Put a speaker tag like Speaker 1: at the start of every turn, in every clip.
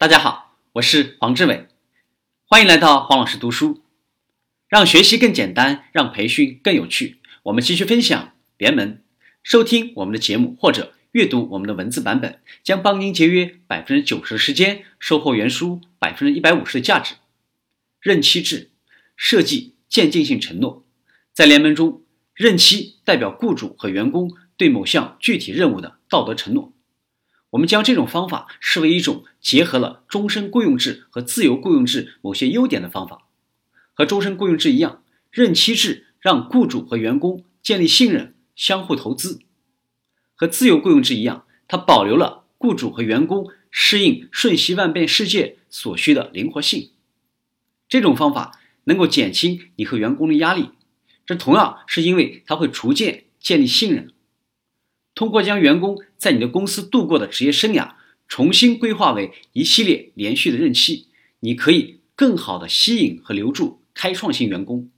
Speaker 1: 大家好，我是黄志伟，欢迎来到黄老师读书，让学习更简单，让培训更有趣。我们继续分享联盟，收听我们的节目或者阅读我们的文字版本，将帮您节约百分之九十的时间，收获原书百分之一百五十的价值。任期制设计渐进性承诺，在联盟中，任期代表雇主和员工对某项具体任务的道德承诺。我们将这种方法视为一种结合了终身雇佣制和自由雇佣制某些优点的方法。和终身雇佣制一样，任期制让雇主和员工建立信任、相互投资；和自由雇佣制一样，它保留了雇主和员工适应瞬息万变世界所需的灵活性。这种方法能够减轻你和员工的压力，这同样是因为它会逐渐建立信任。通过将员工在你的公司度过的职业生涯重新规划为一系列连续的任期，你可以更好的吸引和留住开创性员工。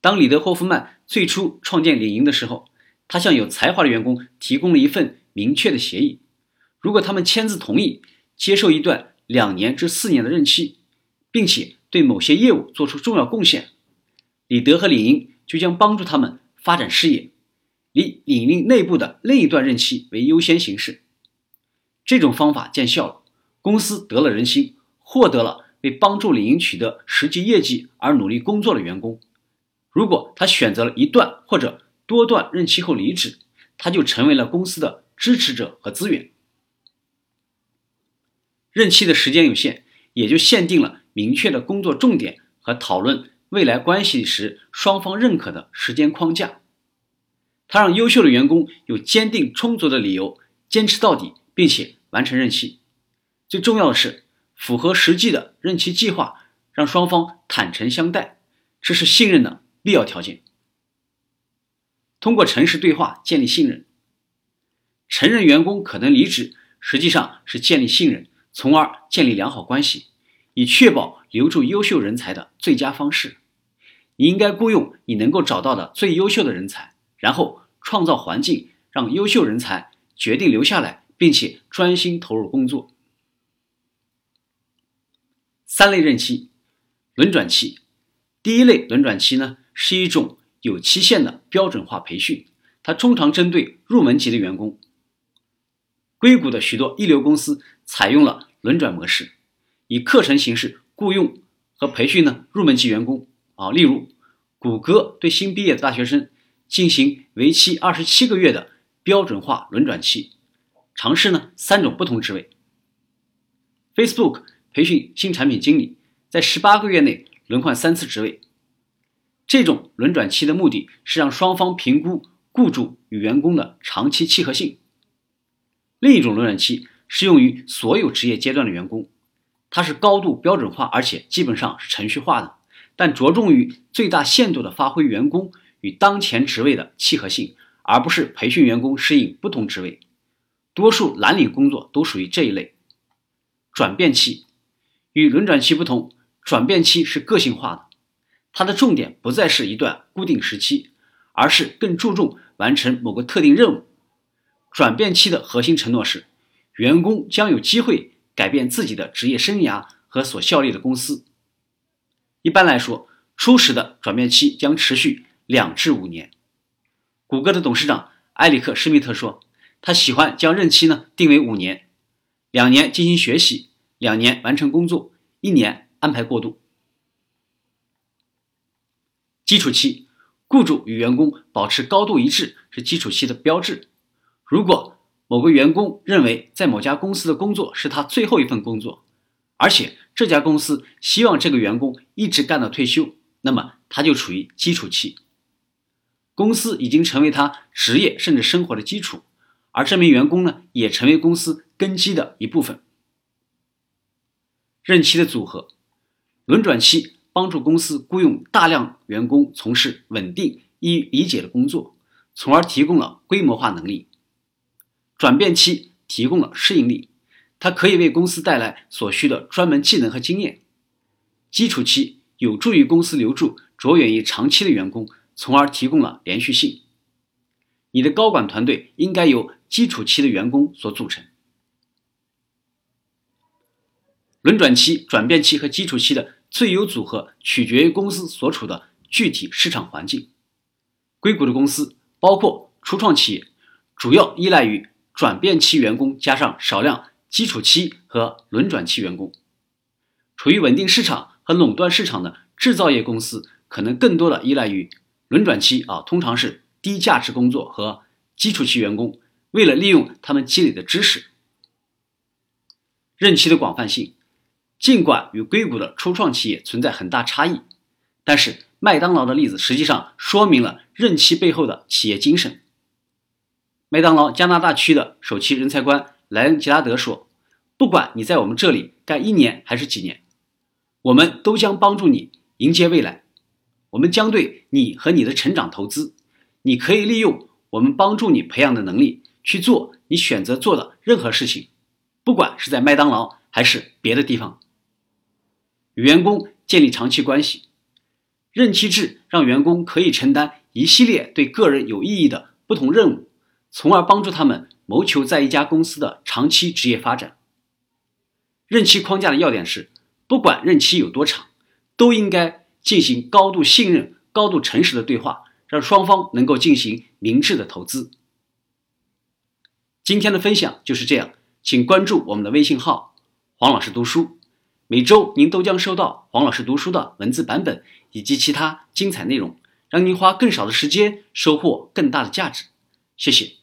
Speaker 1: 当里德霍夫曼最初创建领英的时候，他向有才华的员工提供了一份明确的协议：如果他们签字同意接受一段两年至四年的任期，并且对某些业务做出重要贡献，里德和领英就将帮助他们发展事业。以领英内部的另一段任期为优先形式，这种方法见效了，公司得了人心，获得了为帮助领英取得实际业绩而努力工作的员工。如果他选择了一段或者多段任期后离职，他就成为了公司的支持者和资源。任期的时间有限，也就限定了明确的工作重点和讨论未来关系时双方认可的时间框架。他让优秀的员工有坚定充足的理由坚持到底，并且完成任期。最重要的是，符合实际的任期计划，让双方坦诚相待，这是信任的必要条件。通过诚实对话建立信任，承认员工可能离职，实际上是建立信任，从而建立良好关系，以确保留住优秀人才的最佳方式。你应该雇佣你能够找到的最优秀的人才。然后创造环境，让优秀人才决定留下来，并且专心投入工作。三类任期，轮转期。第一类轮转期呢，是一种有期限的标准化培训，它通常针对入门级的员工。硅谷的许多一流公司采用了轮转模式，以课程形式雇佣和培训呢入门级员工啊，例如谷歌对新毕业的大学生。进行为期二十七个月的标准化轮转期，尝试呢三种不同职位。Facebook 培训新产品经理，在十八个月内轮换三次职位。这种轮转期的目的是让双方评估雇主与员工的长期契合性。另一种轮转期适用于所有职业阶段的员工，它是高度标准化，而且基本上是程序化的，但着重于最大限度的发挥员工。与当前职位的契合性，而不是培训员工适应不同职位。多数蓝领工作都属于这一类。转变期与轮转期不同，转变期是个性化的，它的重点不再是一段固定时期，而是更注重完成某个特定任务。转变期的核心承诺是，员工将有机会改变自己的职业生涯和所效力的公司。一般来说，初始的转变期将持续。两至五年，谷歌的董事长埃里克·施密特说：“他喜欢将任期呢定为五年，两年进行学习，两年完成工作，一年安排过渡。”基础期，雇主与员工保持高度一致是基础期的标志。如果某个员工认为在某家公司的工作是他最后一份工作，而且这家公司希望这个员工一直干到退休，那么他就处于基础期。公司已经成为他职业甚至生活的基础，而这名员工呢，也成为公司根基的一部分。任期的组合，轮转期帮助公司雇佣大量员工从事稳定、易于理解的工作，从而提供了规模化能力。转变期提供了适应力，它可以为公司带来所需的专门技能和经验。基础期有助于公司留住着眼于长期的员工。从而提供了连续性。你的高管团队应该由基础期的员工所组成。轮转期、转变期和基础期的最优组合取决于公司所处的具体市场环境。硅谷的公司包括初创企业，主要依赖于转变期员工加上少量基础期和轮转期员工。处于稳定市场和垄断市场的制造业公司，可能更多的依赖于轮转期啊，通常是低价值工作和基础期员工，为了利用他们积累的知识。任期的广泛性，尽管与硅谷的初创企业存在很大差异，但是麦当劳的例子实际上说明了任期背后的企业精神。麦当劳加拿大区的首席人才官莱恩·吉拉德说：“不管你在我们这里干一年还是几年，我们都将帮助你迎接未来。我们将对你和你的成长投资。你可以利用我们帮助你培养的能力去做你选择做的任何事情。”不管是在麦当劳还是别的地方，与员工建立长期关系，任期制让员工可以承担一系列对个人有意义的不同任务，从而帮助他们谋求在一家公司的长期职业发展。任期框架的要点是，不管任期有多长，都应该进行高度信任、高度诚实的对话，让双方能够进行明智的投资。今天的分享就是这样。请关注我们的微信号“黄老师读书”，每周您都将收到黄老师读书的文字版本以及其他精彩内容，让您花更少的时间收获更大的价值。谢谢。